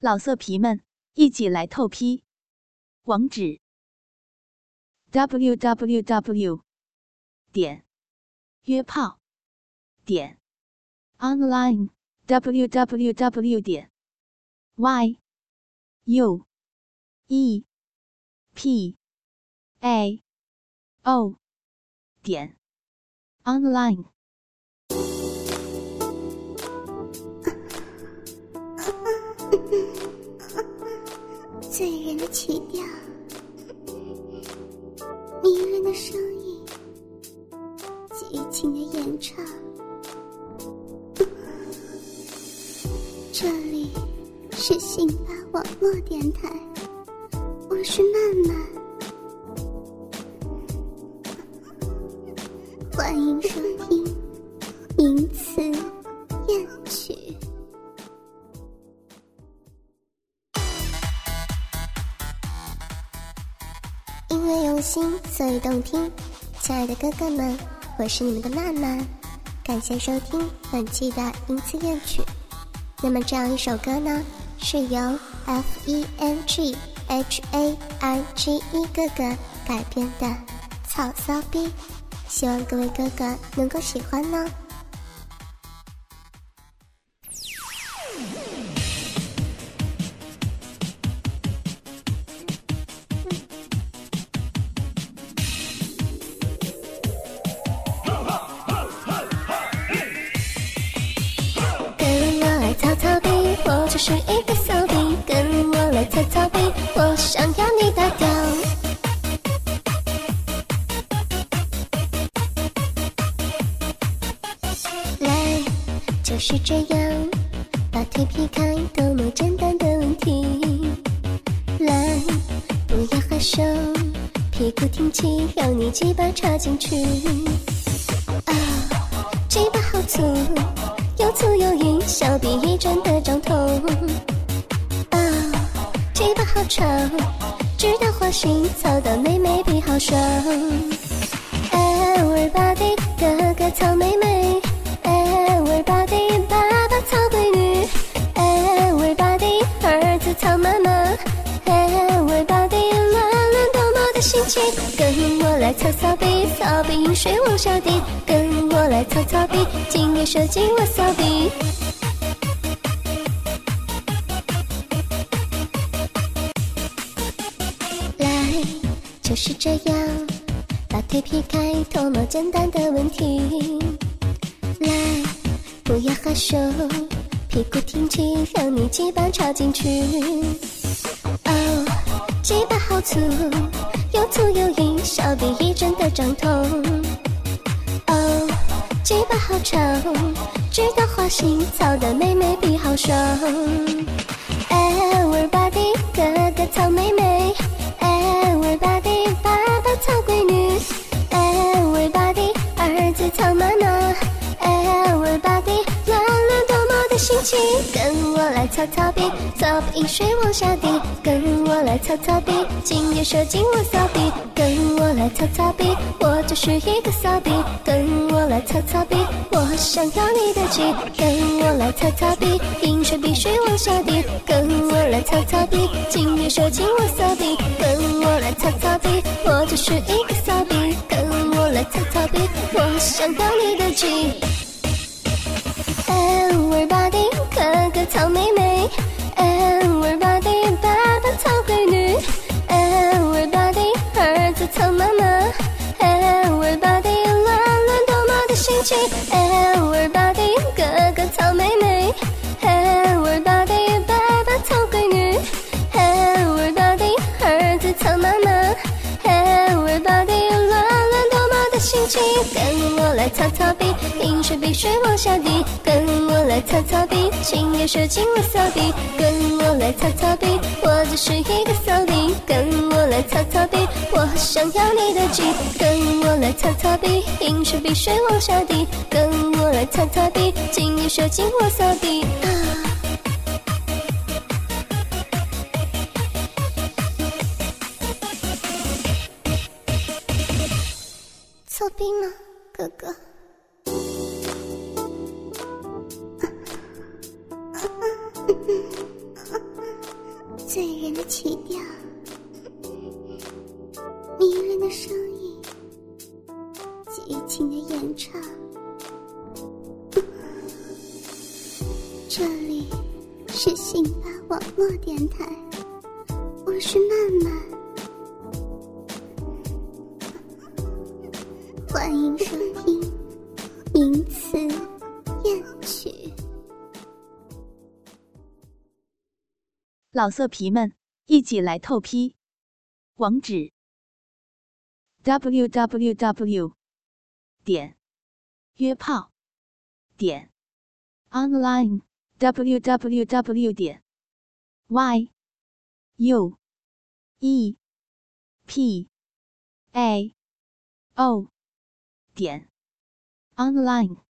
老色皮们，一起来透批！网址：w w w 点约炮点 online w w w 点 y u e p a o 点 online。醉人的曲调，迷人的声音，激情的演唱。这里是信巴网络电台，我是曼曼，欢迎收听《名词艳曲》。心，所以动听。亲爱的哥哥们，我是你们的曼曼，感谢收听本期的音次乐曲。那么这样一首歌呢，是由 F E N G H A I G E 哥哥改编的《草骚逼》，希望各位哥哥能够喜欢呢。是一个骚逼。跟我来草草逼，我想要你大屌。来，就是这样，把腿劈开，多么简单的问题。来，不要害羞，屁股挺起，让你鸡巴插进去。啊，鸡巴好粗。又粗又硬，小臂一转的胀痛。啊，鸡巴好长，直到花心，操到妹妹比好爽。Everybody，哥哥操妹妹。跟我来操操逼，操逼饮水往下滴，跟我来操操逼，今夜射进我骚逼。来，就是这样，把腿劈开，多么简单的问题。来，不要害羞，屁股挺起，让你鸡巴插进去。哦，鸡巴好粗，又粗又硬，小臂一阵的胀痛。哦，鸡巴好长，直到花心，操的妹妹比好爽。来操操逼，骚逼饮水往下滴，跟我来擦擦鼻，今夜射进我骚逼，跟我来擦擦鼻，我就是一个骚逼，跟我来擦擦鼻，我想要你的鸡，跟我来擦擦鼻，饮水比水往下滴，跟我来擦擦鼻，今夜射进我骚逼，跟我来擦擦鼻，我就是一个骚逼，跟我来擦擦鼻，我想要你的鸡。Everybody，哥哥操妹妹；Everybody，爸爸操闺女；Everybody，儿子操妈么的心情，跟我来操操逼，饮水比水往下滴，跟我来操操逼，今夜射进我骚逼，跟我来擦擦鼻，我就是一个骚逼，跟我来擦擦鼻，我想要你的鸡，跟我来操操逼，饮水比水往下滴，跟我来操操逼，今夜射进我骚逼啊。操逼吗，哥哥？醉人的曲调，迷人的声音，激情的演唱。这里是信巴网络电台，我是曼曼，欢迎收听《名词艳曲》。老色皮们，一起来透批！网址：w w w 点约炮点 online w w w 点 y u e p a o 点 online。